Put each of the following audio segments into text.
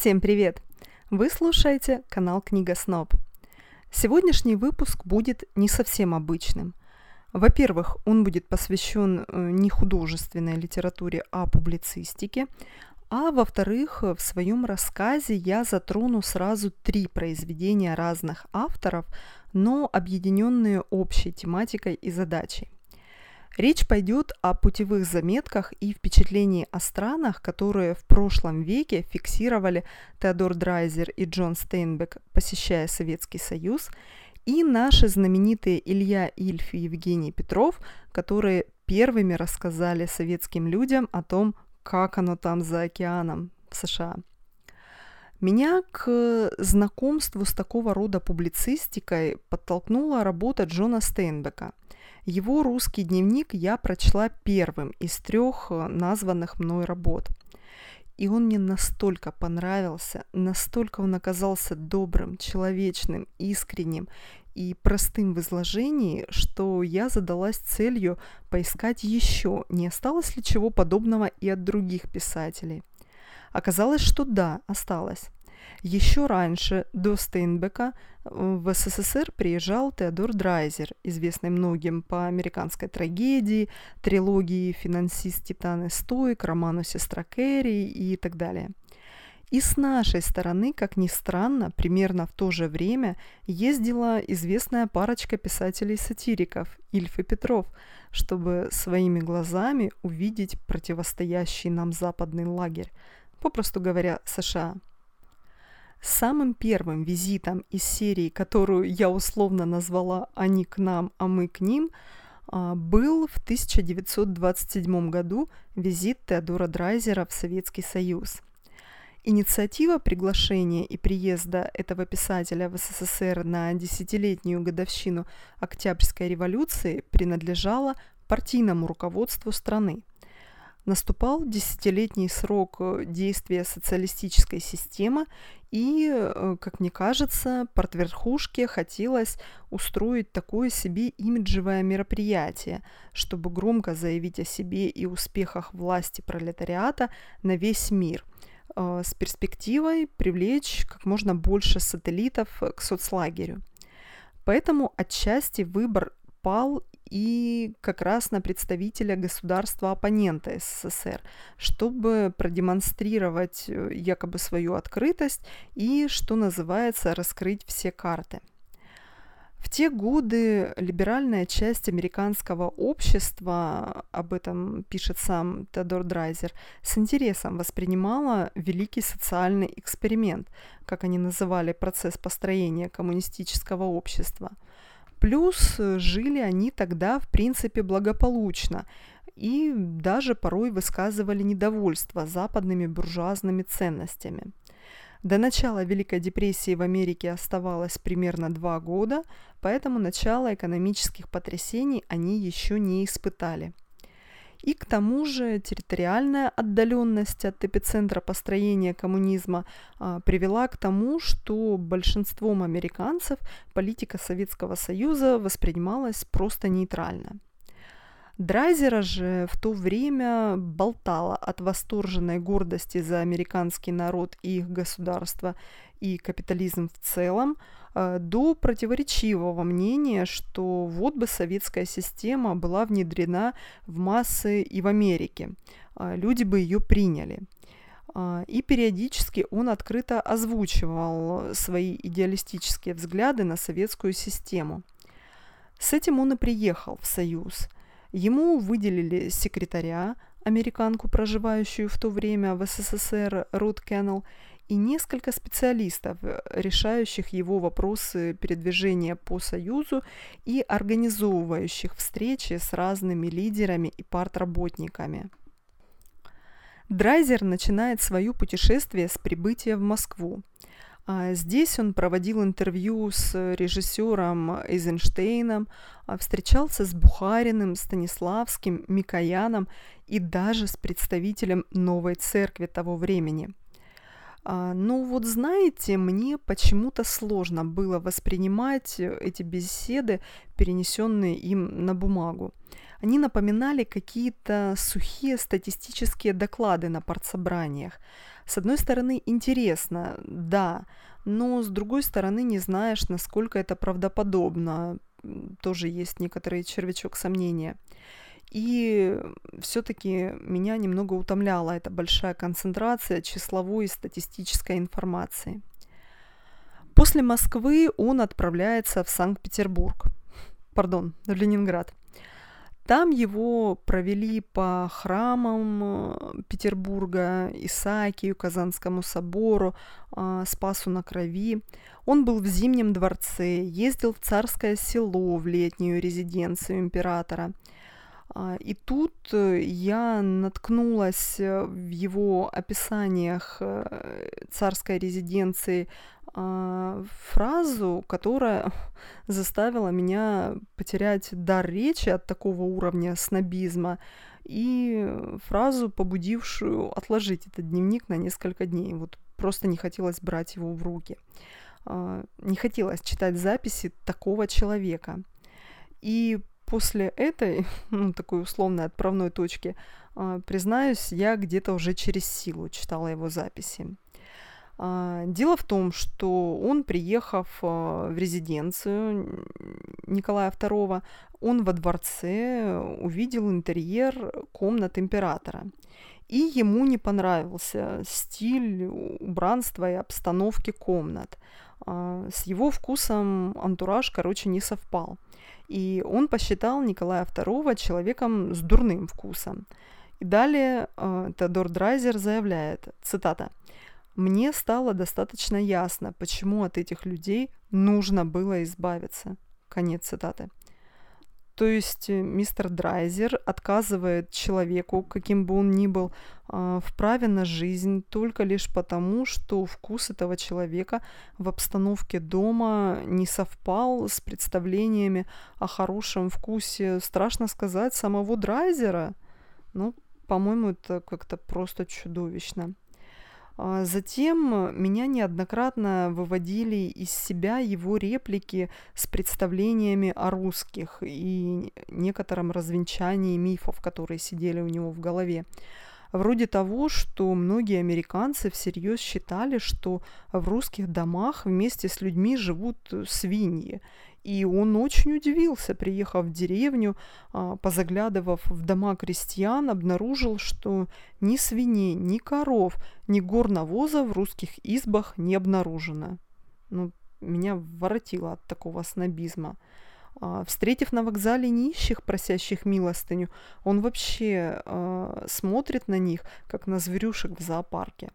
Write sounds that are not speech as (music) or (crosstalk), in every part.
Всем привет! Вы слушаете канал Книга Сноб. Сегодняшний выпуск будет не совсем обычным. Во-первых, он будет посвящен э, не художественной литературе, а публицистике. А во-вторых, в своем рассказе я затрону сразу три произведения разных авторов, но объединенные общей тематикой и задачей. Речь пойдет о путевых заметках и впечатлении о странах, которые в прошлом веке фиксировали Теодор Драйзер и Джон Стейнбек, посещая Советский Союз, и наши знаменитые Илья Ильф и Евгений Петров, которые первыми рассказали советским людям о том, как оно там за океаном в США. Меня к знакомству с такого рода публицистикой подтолкнула работа Джона Стейнбека. Его русский дневник я прочла первым из трех э, названных мной работ. И он мне настолько понравился, настолько он оказался добрым, человечным, искренним и простым в изложении, что я задалась целью поискать еще, не осталось ли чего подобного и от других писателей. Оказалось, что да, осталось. Еще раньше, до Стейнбека, в СССР приезжал Теодор Драйзер, известный многим по американской трагедии, трилогии «Финансист Титан и Стоик», роману «Сестра Кэрри» и так далее. И с нашей стороны, как ни странно, примерно в то же время ездила известная парочка писателей-сатириков Ильф и Петров, чтобы своими глазами увидеть противостоящий нам западный лагерь, попросту говоря, США – Самым первым визитом из серии, которую я условно назвала «Они к нам, а мы к ним», а, был в 1927 году визит Теодора Драйзера в Советский Союз. Инициатива приглашения и приезда этого писателя в СССР на десятилетнюю годовщину Октябрьской революции принадлежала партийному руководству страны наступал десятилетний срок э, действия социалистической системы, и, э, как мне кажется, портверхушке хотелось устроить такое себе имиджевое мероприятие, чтобы громко заявить о себе и успехах власти пролетариата на весь мир э, с перспективой привлечь как можно больше сателлитов к соцлагерю. Поэтому отчасти выбор пал и как раз на представителя государства-оппонента СССР, чтобы продемонстрировать э, якобы свою открытость и, что называется, раскрыть все карты. В те годы либеральная часть американского общества, об этом пишет сам Теодор Драйзер, с интересом воспринимала великий социальный эксперимент, как они называли процесс построения коммунистического общества – Плюс э, жили они тогда, в принципе, благополучно и даже порой высказывали недовольство западными буржуазными ценностями. До начала Великой депрессии в Америке оставалось примерно два года, поэтому начало экономических потрясений они еще не испытали – и к тому же территориальная отдаленность от эпицентра построения коммунизма а, привела к тому, что большинством американцев политика Советского Союза воспринималась просто нейтрально. Драйзера же в то время болтала от восторженной гордости за американский народ и их государство и капитализм в целом, э, до противоречивого мнения, что вот бы советская система была внедрена в массы и в Америке, э, люди бы ее приняли. Э, и периодически он открыто озвучивал свои идеалистические взгляды на советскую систему. С этим он и приехал в Союз. Ему выделили секретаря, американку, проживающую в то время в СССР, Рут Кеннелл, и несколько специалистов, э, решающих его вопросы передвижения по Союзу и организовывающих встречи с разными лидерами и партработниками. Драйзер начинает свое путешествие с прибытия в Москву. А здесь он проводил интервью с режиссером Эйзенштейном, а встречался с Бухариным, Станиславским, Микояном и даже с представителем новой церкви того времени – ну вот знаете, мне почему-то сложно было воспринимать эти беседы, перенесенные им на бумагу. Они напоминали какие-то сухие статистические доклады на партсобраниях. С одной стороны, интересно, да, но с другой стороны, не знаешь, насколько это правдоподобно. Тоже есть некоторый червячок сомнения. И все-таки меня немного утомляла эта большая концентрация числовой и статистической информации. После Москвы он отправляется в Санкт-Петербург, пардон, в Ленинград. Там его провели по храмам Петербурга, Исаакию, Казанскому собору, а, Спасу на Крови. Он был в Зимнем дворце, ездил в Царское село, в летнюю резиденцию императора – и тут э, я наткнулась э, в его описаниях э, царской резиденции а, фразу, которая (laughs) заставила меня потерять дар речи от такого уровня снобизма, и фразу, побудившую отложить этот дневник на несколько дней. Вот просто не хотелось брать его в руки. А, не хотелось читать записи такого человека. И после этой, (laughs) ну, такой условной отправной точки, э, признаюсь, я где-то уже через силу читала его записи. Э, дело в том, что он, приехав э, в резиденцию Николая II, он во дворце увидел интерьер комнат императора. И ему не понравился стиль убранства и обстановки комнат. С его вкусом антураж, короче, не совпал – и он посчитал Николая II человеком с дурным вкусом. И далее э, Теодор Драйзер заявляет, цитата, «Мне стало достаточно ясно, почему от этих людей нужно было избавиться». Конец цитаты. То есть э, мистер Драйзер отказывает человеку, каким бы он ни был, а, в праве на жизнь только лишь потому, что вкус этого человека в обстановке дома не совпал с представлениями о хорошем вкусе, страшно сказать, самого Драйзера. Ну, по-моему, это как-то просто чудовищно. А затем меня неоднократно выводили из себя его реплики с представлениями о русских и некотором развенчании мифов, которые сидели у него в голове. Вроде того, что многие американцы всерьез считали, что в русских домах вместе с людьми живут свиньи, и он очень удивился, приехав в деревню, а, позаглядывав в дома крестьян, обнаружил, что ни свиней, ни коров, ни гор в русских избах не обнаружено. Ну, меня воротило от такого снобизма. А, встретив на вокзале нищих, просящих милостыню, он вообще э, смотрит на них, как на зверюшек в зоопарке.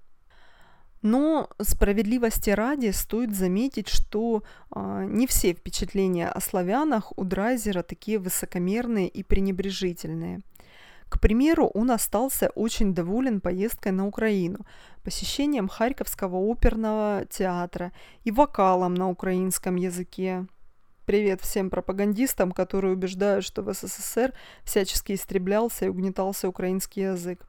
Но справедливости ради стоит заметить, что э, не все впечатления о славянах у Драйзера такие высокомерные и пренебрежительные. К примеру, он остался очень доволен поездкой на Украину, посещением Харьковского оперного театра и вокалом на украинском языке. Привет всем пропагандистам, которые убеждают, что в СССР всячески истреблялся и угнетался украинский язык.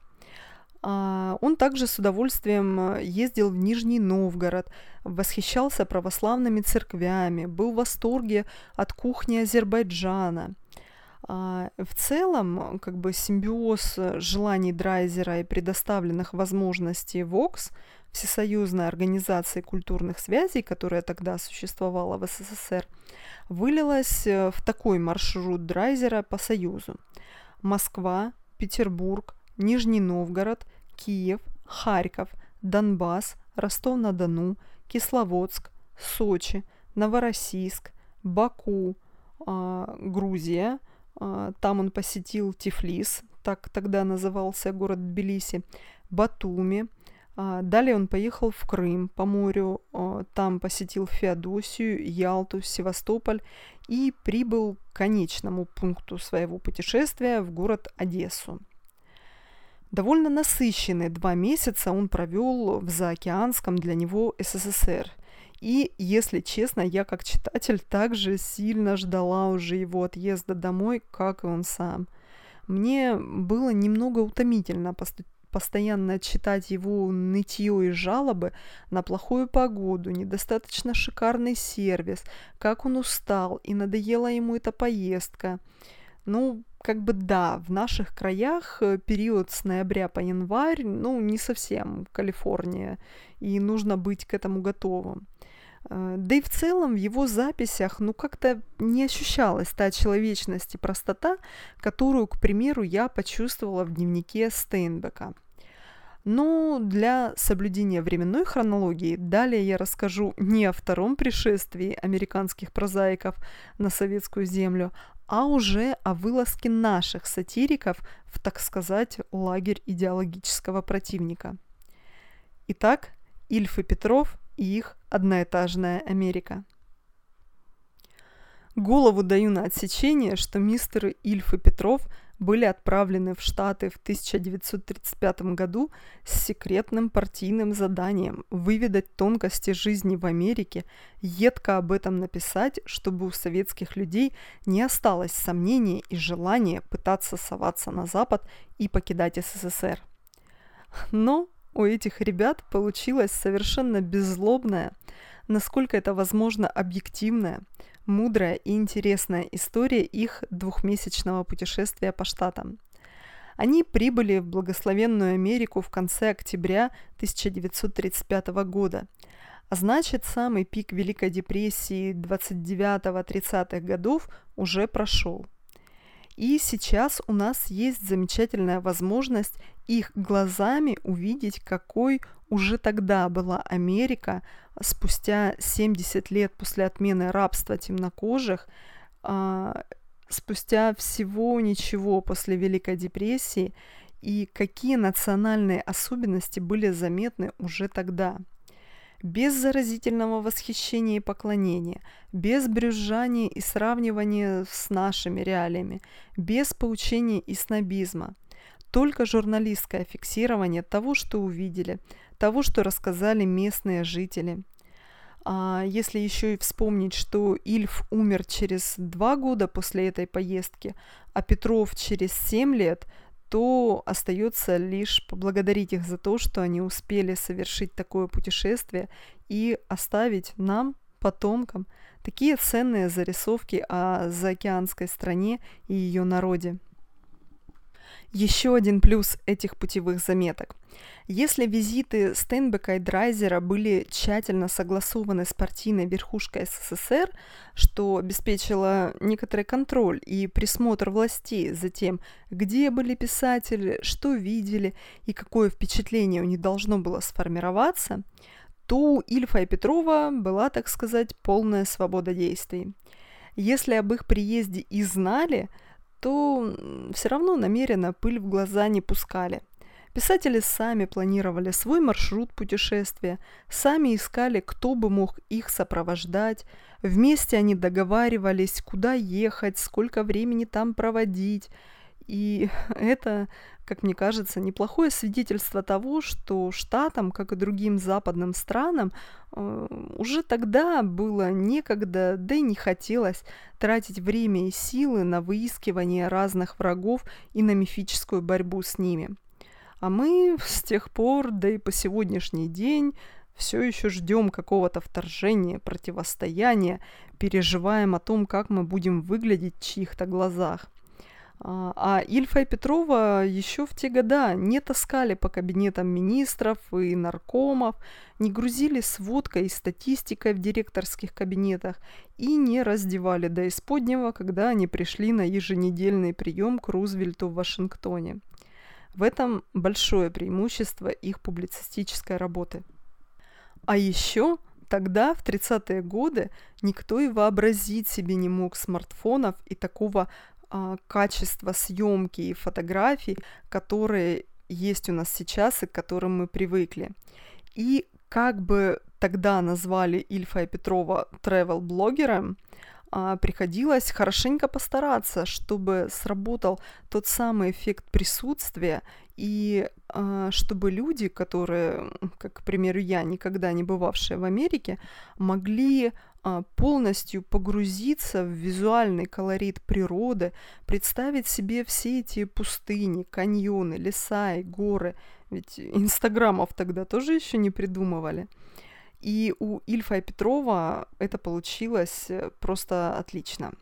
А, он также с удовольствием э, ездил в Нижний Новгород, восхищался православными церквями, был в восторге от кухни Азербайджана. А, в целом, как бы симбиоз желаний Драйзера и предоставленных возможностей ВОКС, Всесоюзной организации культурных связей, которая тогда существовала в СССР, вылилась э, в такой маршрут Драйзера по Союзу. Москва, Петербург, Нижний Новгород, Киев, Харьков, Донбасс, Ростов-на-Дону, Кисловодск, Сочи, Новороссийск, Баку, э, Грузия. Э, там он посетил Тифлис, так тогда назывался город Тбилиси, Батуми. Э, далее он поехал в Крым по морю, там посетил Феодосию, Ялту, Севастополь и прибыл к конечному пункту своего путешествия в город Одессу. Довольно насыщенные два месяца он провел в заокеанском для него СССР. И, если честно, я как читатель также сильно ждала уже его отъезда домой, как и он сам. Мне было немного утомительно постоянно читать его нытье и жалобы на плохую погоду, недостаточно шикарный сервис, как он устал и надоела ему эта поездка. Ну, как бы да, в наших краях э, период с ноября по январь, ну, не совсем Калифорния, и нужно быть к этому готовым. Э, да и в целом в его записях, ну, как-то не ощущалась та человечность и простота, которую, к примеру, я почувствовала в дневнике Стейнбека. Но для соблюдения временной хронологии далее я расскажу не о втором пришествии американских прозаиков на советскую землю, а уже о вылазке наших сатириков в, так сказать, лагерь идеологического противника. Итак, Ильф и Петров и их одноэтажная Америка. Голову даю на отсечение, что мистеры Ильф и Петров были отправлены в Штаты в 1935 году с секретным партийным заданием выведать тонкости жизни в Америке, едко об этом написать, чтобы у советских людей не осталось сомнений и желания пытаться соваться на Запад и покидать СССР. Но у этих ребят получилась совершенно беззлобная, насколько это возможно объективная, мудрая и интересная история их двухмесячного путешествия по штатам. Они прибыли в благословенную Америку в конце октября 1935 года. А значит, самый пик Великой депрессии 29-30-х годов уже прошел – и сейчас у нас есть замечательная возможность их глазами увидеть, какой уже тогда была Америка спустя 70 лет после отмены рабства темнокожих, а, спустя всего ничего после Великой депрессии, и какие национальные особенности были заметны уже тогда – без заразительного восхищения и поклонения, без брюзжания и сравнивания с нашими реалиями, без поучения и снобизма. Только журналистское фиксирование того, что увидели, того, что рассказали местные жители. А если еще и вспомнить, что Ильф умер через два года после этой поездки, а Петров через семь лет – то остается лишь поблагодарить их за то, что они успели совершить такое путешествие и оставить нам, потомкам, такие ценные зарисовки о заокеанской стране и ее народе. Еще один плюс этих путевых заметок. Если визиты Стейнбека и Драйзера были тщательно согласованы с партийной верхушкой СССР, что обеспечило некоторый контроль и присмотр властей за тем, где были писатели, что видели и какое впечатление у них должно было сформироваться, то у Ильфа и Петрова была, так сказать, полная свобода действий. Если об их приезде и знали – то все равно намеренно пыль в глаза не пускали. Писатели сами планировали свой маршрут путешествия, сами искали, кто бы мог их сопровождать. Вместе они договаривались, куда ехать, сколько времени там проводить. И (laughs) это как мне кажется, неплохое свидетельство того, что штатам, как и другим западным странам, э, уже тогда было некогда, да и не хотелось тратить время и силы на выискивание разных врагов и на мифическую борьбу с ними. А мы (laughs) с тех пор, да и по сегодняшний день, все еще ждем какого-то вторжения, противостояния, переживаем о том, как мы будем выглядеть в чьих-то глазах. А, а Ильфа и Петрова еще в те года не таскали по кабинетам министров и наркомов, не грузили сводкой и статистикой в директорских кабинетах и не раздевали до исподнего, когда они пришли на еженедельный прием к Рузвельту в Вашингтоне. В этом большое преимущество их публицистической работы. А еще тогда, в 30-е годы, никто и вообразить себе не мог смартфонов и такого качество съемки и фотографий, которые есть у нас сейчас и к которым мы привыкли. И как бы тогда назвали Ильфа и Петрова travel-блогером, а, приходилось хорошенько постараться, чтобы сработал тот самый эффект присутствия и а, чтобы люди, которые, как, к примеру, я, никогда не бывавшие в Америке, могли а, полностью погрузиться в визуальный колорит природы, представить себе все эти пустыни, каньоны, леса и горы, ведь инстаграмов тогда тоже еще не придумывали. И у Ильфа и Петрова это получилось э, просто отлично.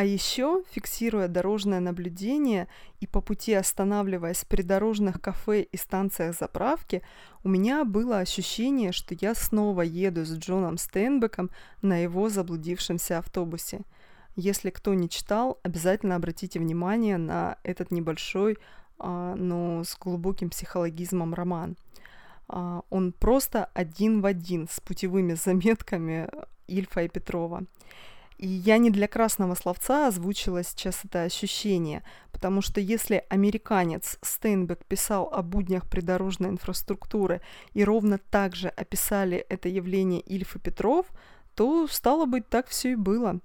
А еще, фиксируя дорожное наблюдение и по пути останавливаясь при дорожных кафе и станциях заправки, у меня было ощущение, что я снова еду с Джоном Стейнбеком на его заблудившемся автобусе. Если кто не читал, обязательно обратите внимание на этот небольшой, а, но с глубоким психологизмом роман. А, он просто один в один с путевыми заметками Ильфа и Петрова. И я не для красного словца озвучила сейчас это ощущение, потому что если американец Стейнбек писал о буднях придорожной инфраструктуры и ровно так же описали это явление Ильф и Петров, то, стало быть, так все и было.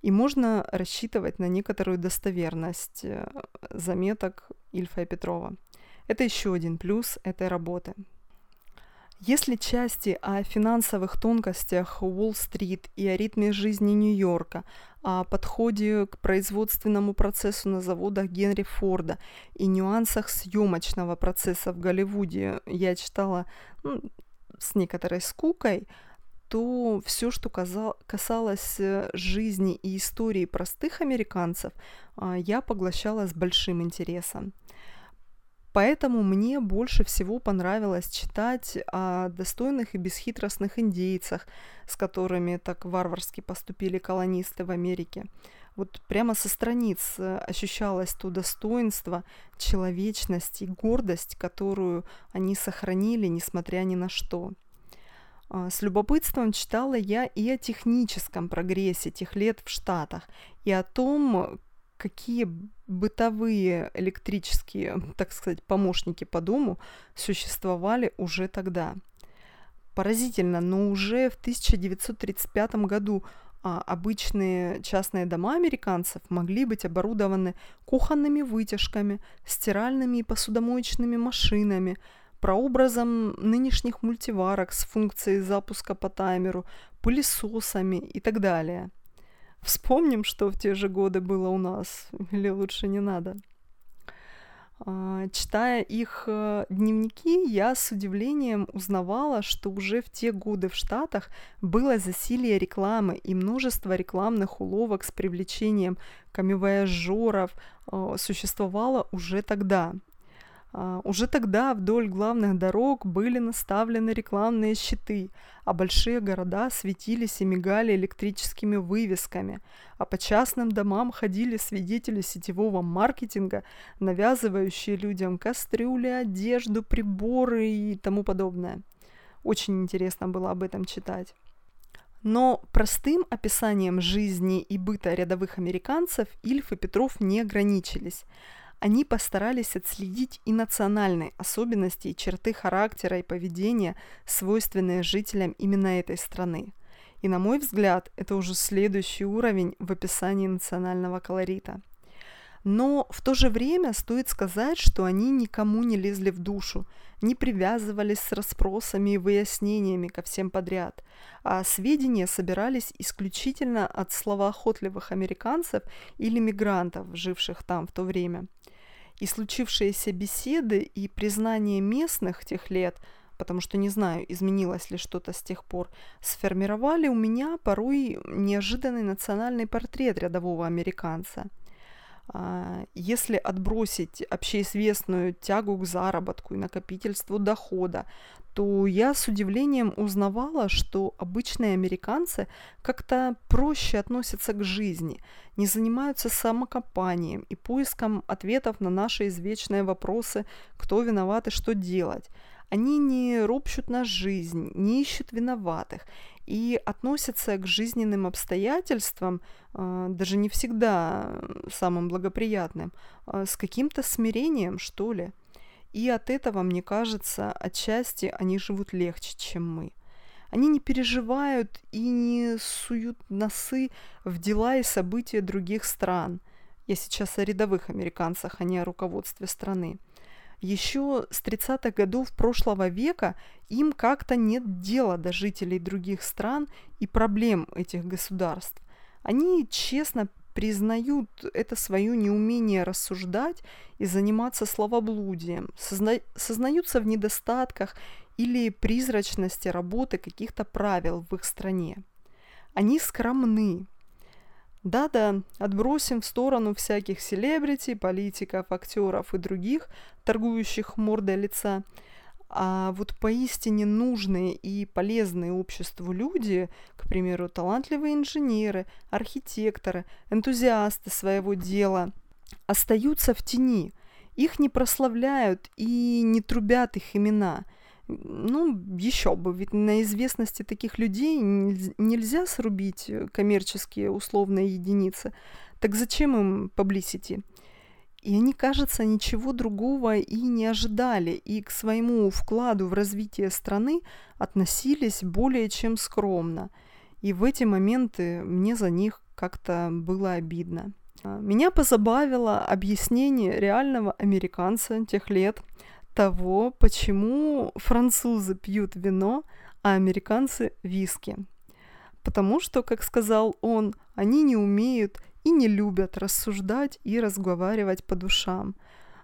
И можно рассчитывать на некоторую достоверность э, заметок Ильфа и Петрова. Это еще один плюс этой работы. Если части о финансовых тонкостях Уолл-стрит и о ритме жизни Нью-Йорка, о подходе к производственному процессу на заводах Генри Форда и нюансах съемочного процесса в Голливуде я читала ну, с некоторой скукой, то все, что касалось э, жизни и истории простых американцев, а, я поглощала с большим интересом. Поэтому мне больше всего понравилось читать о достойных и бесхитростных индейцах, с которыми так варварски поступили колонисты в Америке. Вот прямо со страниц э, ощущалось то достоинство, человечность и гордость, которую они сохранили, несмотря ни на что. А, с любопытством читала я и о техническом прогрессе тех лет в Штатах, и о том, какие бытовые электрические, так сказать, помощники по дому существовали уже тогда. Поразительно, но уже в 1935 году а, обычные частные дома американцев могли быть оборудованы кухонными вытяжками, стиральными и посудомоечными машинами, прообразом нынешних мультиварок с функцией запуска по таймеру, пылесосами и так далее – Вспомним, что в те же годы было у нас, или лучше не надо. А, читая их э, дневники, я с удивлением узнавала, что уже в те годы в Штатах было засилие рекламы и множество рекламных уловок с привлечением камевояжеров э, существовало уже тогда – уже тогда вдоль главных дорог были наставлены рекламные щиты, а большие города светились и мигали электрическими вывесками, а по частным домам ходили свидетели сетевого маркетинга, навязывающие людям кастрюли, одежду, приборы и тому подобное. Очень интересно было об этом читать. Но простым описанием жизни и быта рядовых американцев Ильф и Петров не ограничились – они постарались отследить и национальные особенности и черты характера и поведения, свойственные жителям именно этой страны. И, на мой взгляд, это уже следующий уровень в описании национального колорита. Но в то же время стоит сказать, что они никому не лезли в душу, не привязывались с расспросами и выяснениями ко всем подряд, а сведения собирались исключительно от словоохотливых американцев или мигрантов, живших там в то время – и случившиеся беседы и признание местных тех лет, потому что не знаю, изменилось ли что-то с тех пор, сформировали у меня порой неожиданный национальный портрет рядового американца. А, если отбросить общеизвестную тягу к заработку и накопительству дохода, то я с удивлением узнавала, что обычные американцы как-то проще относятся к жизни, не занимаются самокопанием и поиском ответов на наши извечные вопросы, кто виноват и что делать. Они не ропщут на жизнь, не ищут виноватых и относятся к жизненным обстоятельствам, а, даже не всегда самым благоприятным, а, с каким-то смирением, что ли. И от этого, мне кажется, отчасти они живут легче, чем мы. Они не переживают и не суют носы в дела и события других стран. Я сейчас о рядовых американцах, а не о руководстве страны. Еще с 30-х годов прошлого века им как-то нет дела до жителей других стран и проблем этих государств. Они честно признают это свое неумение рассуждать и заниматься словоблудием, созна... сознаются в недостатках или призрачности работы каких-то правил в их стране. Они скромны. Да-да, отбросим в сторону всяких селебрити, политиков, актеров и других, торгующих мордой лица – а вот поистине нужные и полезные обществу люди, к примеру, талантливые инженеры, архитекторы, энтузиасты своего дела, остаются в тени. Их не прославляют и не трубят их имена. Ну, еще бы, ведь на известности таких людей нельзя срубить коммерческие условные единицы. Так зачем им publicity? И они, кажется, ничего другого и не ожидали, и к своему вкладу в развитие страны относились более чем скромно. И в эти моменты мне за них как-то было обидно. А, меня позабавило объяснение реального американца тех лет того, почему французы пьют вино, а американцы виски. Потому что, как сказал он, они не умеют и не любят рассуждать и разговаривать по душам.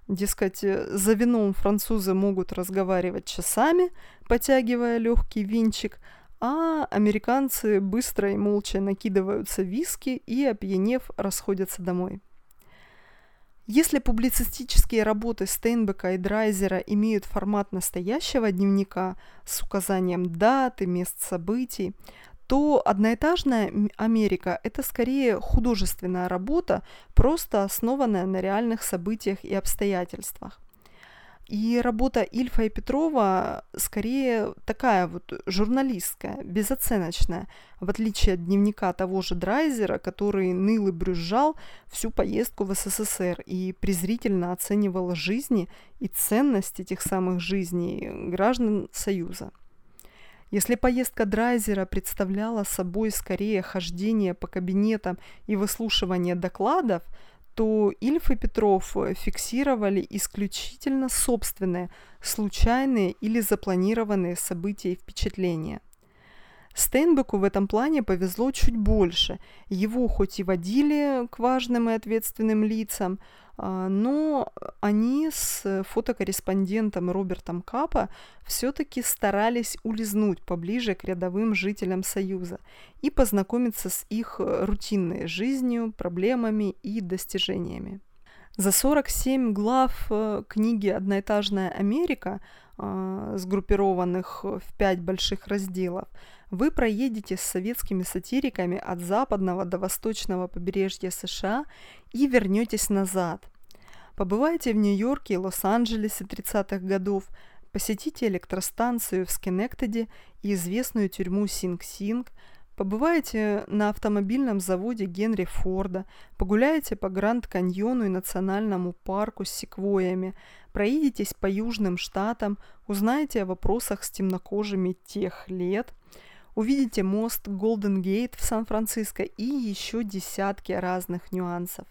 Дескать, за вином французы могут разговаривать часами, потягивая легкий винчик, а американцы быстро и молча накидываются виски и, опьянев, расходятся домой. Если публицистические работы Стейнбека и Драйзера имеют формат настоящего дневника с указанием дат и мест событий, то одноэтажная Америка – это скорее художественная работа, просто основанная на реальных событиях и обстоятельствах. И работа Ильфа и Петрова скорее такая вот журналистская, безоценочная, в отличие от дневника того же Драйзера, который ныл и брюзжал всю поездку в СССР и презрительно оценивал жизни и ценность этих самых жизней граждан Союза. Если поездка Драйзера представляла собой скорее хождение по кабинетам и выслушивание докладов, то Ильф и Петров фиксировали исключительно собственные, случайные или запланированные события и впечатления. Стейнбеку в этом плане повезло чуть больше. Его хоть и водили к важным и ответственным лицам, но они с фотокорреспондентом Робертом Капа все-таки старались улизнуть поближе к рядовым жителям Союза и познакомиться с их рутинной жизнью, проблемами и достижениями. За 47 глав э, книги «Одноэтажная Америка», а, сгруппированных в пять больших разделов, вы проедете с советскими сатириками от западного до восточного побережья США и вернетесь назад. Побывайте в Нью-Йорке и Лос-Анджелесе 30-х годов, посетите электростанцию в Скинектеде и известную тюрьму Синг-Синг, побывайте на автомобильном заводе Генри Форда, погуляйте по Гранд-Каньону и национальному парку с секвоями, проедетесь по южным штатам, узнаете о вопросах с темнокожими тех лет – увидите мост Голден Гейт в Сан-Франциско и еще десятки разных нюансов.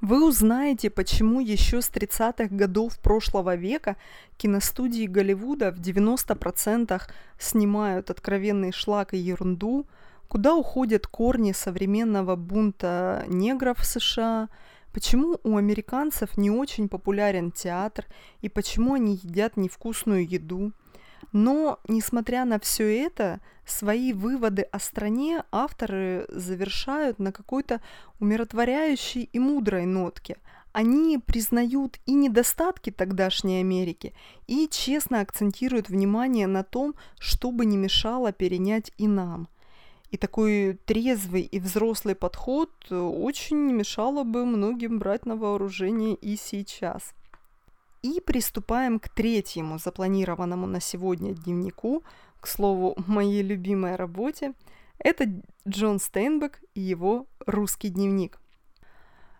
Вы узнаете, почему еще с 30-х годов прошлого века киностудии Голливуда в 90% снимают откровенный шлак и ерунду, куда уходят корни современного бунта негров в США, почему у американцев не очень популярен театр и почему они едят невкусную еду – но, несмотря на все это, свои выводы о стране авторы завершают на какой-то умиротворяющей и мудрой нотке. Они признают и недостатки тогдашней Америки, и честно акцентируют внимание на том, что бы не мешало перенять и нам. И такой трезвый и взрослый подход очень мешало бы многим брать на вооружение и сейчас. И приступаем к третьему запланированному на сегодня дневнику, к слову, моей любимой работе. Это Джон Стейнбек и его «Русский дневник».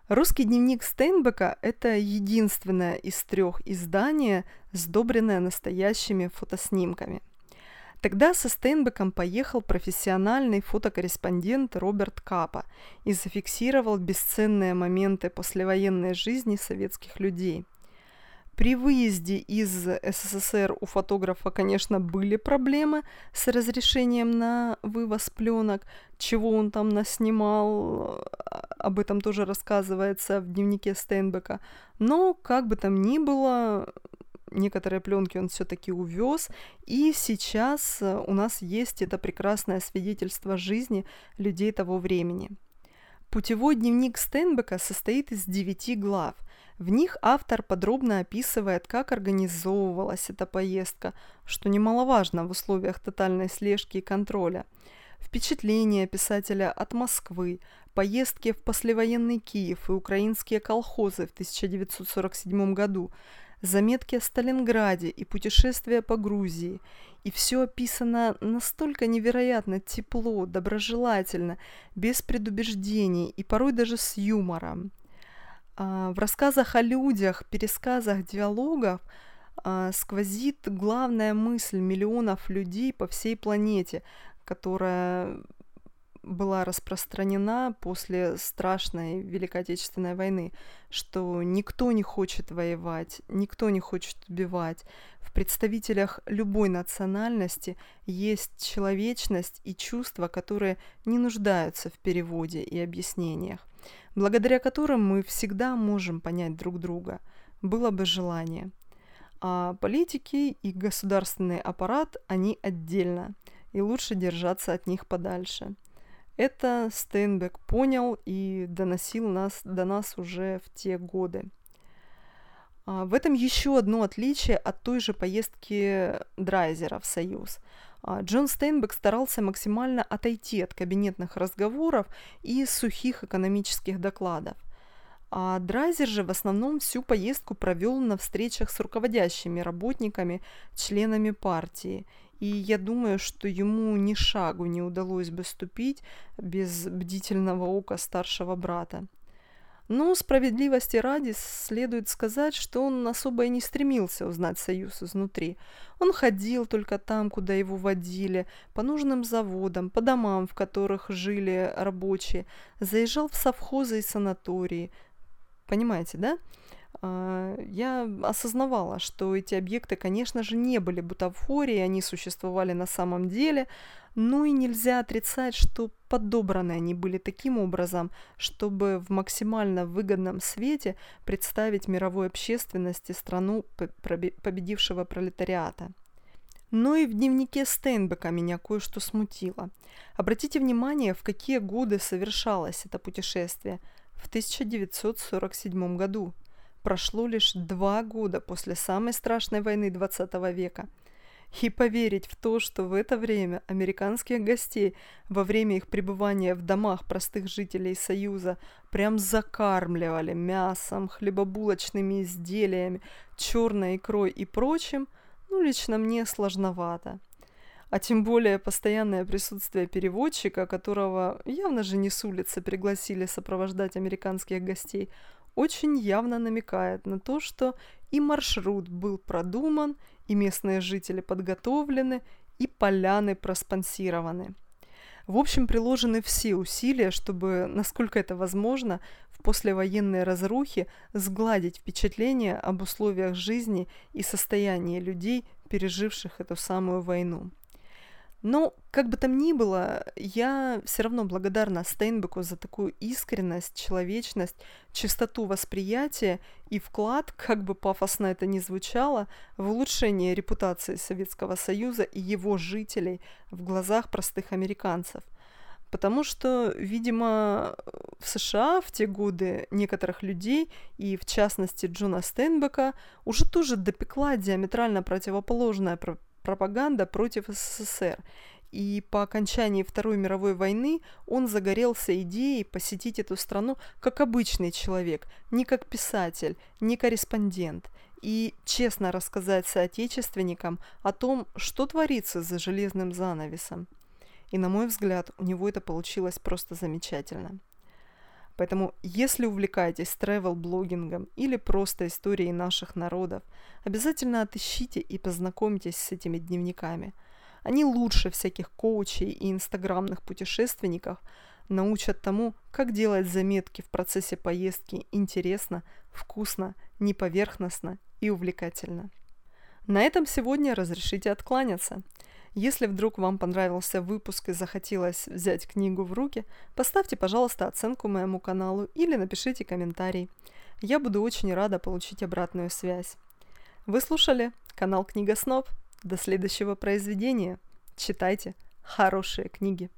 Русский дневник Стейнбека – это единственное из трех издания, сдобренное настоящими фотоснимками. Тогда со Стейнбеком поехал профессиональный фотокорреспондент Роберт Капа и зафиксировал бесценные моменты послевоенной жизни советских людей – при выезде из СССР у фотографа, конечно, были проблемы с разрешением на вывоз пленок, чего он там наснимал, об этом тоже рассказывается в дневнике Стейнбека. Но, как бы там ни было, некоторые пленки он все-таки увез, и сейчас э, у нас есть это прекрасное свидетельство жизни людей того времени. Путевой дневник Стейнбека состоит из девяти глав. В них автор подробно описывает, как организовывалась эта поездка, что немаловажно в условиях тотальной слежки и контроля. Впечатления писателя от Москвы, поездки в послевоенный Киев и украинские колхозы в 1947 году, заметки о Сталинграде и путешествия по Грузии. И все описано настолько невероятно тепло, доброжелательно, без предубеждений и порой даже с юмором. А, в рассказах о людях, пересказах диалогов а, сквозит главная мысль миллионов людей по всей планете, которая была распространена после страшной Великой Отечественной войны, что никто не хочет воевать, никто не хочет убивать. В представителях любой национальности есть человечность и чувства, которые не нуждаются в переводе и объяснениях, благодаря которым мы всегда можем понять друг друга. Было бы желание. А политики и государственный аппарат, они отдельно, и лучше держаться от них подальше. Это Стейнбек понял и доносил нас, до нас уже в те годы. А, в этом еще одно отличие от той же поездки Драйзера в Союз. А, Джон Стейнбек старался максимально отойти от кабинетных разговоров и сухих экономических докладов. А Драйзер же в основном всю поездку провел на встречах с руководящими работниками, членами партии – и я думаю, что ему ни шагу не удалось бы ступить без бдительного ока старшего брата. Но справедливости ради следует сказать, что он особо и не стремился узнать союз изнутри. Он ходил только там, куда его водили, по нужным заводам, по домам, в которых жили рабочие, заезжал в совхозы и санатории. Понимаете, да? А, я осознавала, что эти объекты, конечно же, не были бутафорией, они существовали на самом деле, но и нельзя отрицать, что подобраны они были таким образом, чтобы в максимально выгодном свете представить мировой общественности страну победившего пролетариата. Но и в дневнике Стейнбека меня кое-что смутило. Обратите внимание, в какие годы совершалось это путешествие. В 1947 году – прошло лишь два года после самой страшной войны 20 века. И поверить в то, что в это время американских гостей во время их пребывания в домах простых жителей Союза прям закармливали мясом, хлебобулочными изделиями, черной икрой и прочим, ну, лично мне сложновато. А тем более постоянное присутствие переводчика, которого явно же не с улицы пригласили сопровождать американских гостей, очень явно намекает на то, что и маршрут был продуман, и местные жители подготовлены, и поляны проспонсированы. В общем, приложены все усилия, чтобы, насколько это возможно, в послевоенной разрухе сгладить впечатление об условиях жизни и состоянии людей, переживших эту самую войну. Но, как бы там ни было, я все равно благодарна Стейнбеку за такую искренность, человечность, чистоту восприятия и вклад, как бы пафосно это ни звучало, в улучшение репутации Советского Союза и его жителей в глазах простых американцев. Потому что, видимо, в США в те годы некоторых людей, и в частности Джона Стейнбека, уже тоже допекла диаметрально противоположная пропаганда против СССР. И по окончании Второй мировой войны он загорелся идеей посетить эту страну как обычный человек, не как писатель, не корреспондент, и честно рассказать соотечественникам о том, что творится за железным занавесом. И, на мой взгляд, у него это получилось просто замечательно. Поэтому, если увлекаетесь travel-блогингом или просто историей наших народов, обязательно отыщите и познакомьтесь с этими дневниками. Они лучше всяких коучей и инстаграмных путешественников научат тому, как делать заметки в процессе поездки интересно, вкусно, неповерхностно и увлекательно. На этом сегодня разрешите откланяться. Если вдруг вам понравился выпуск и захотелось взять книгу в руки, поставьте, пожалуйста, оценку моему каналу или напишите комментарий. Я буду очень рада получить обратную связь. Вы слушали канал Книга Снов. До следующего произведения. Читайте хорошие книги.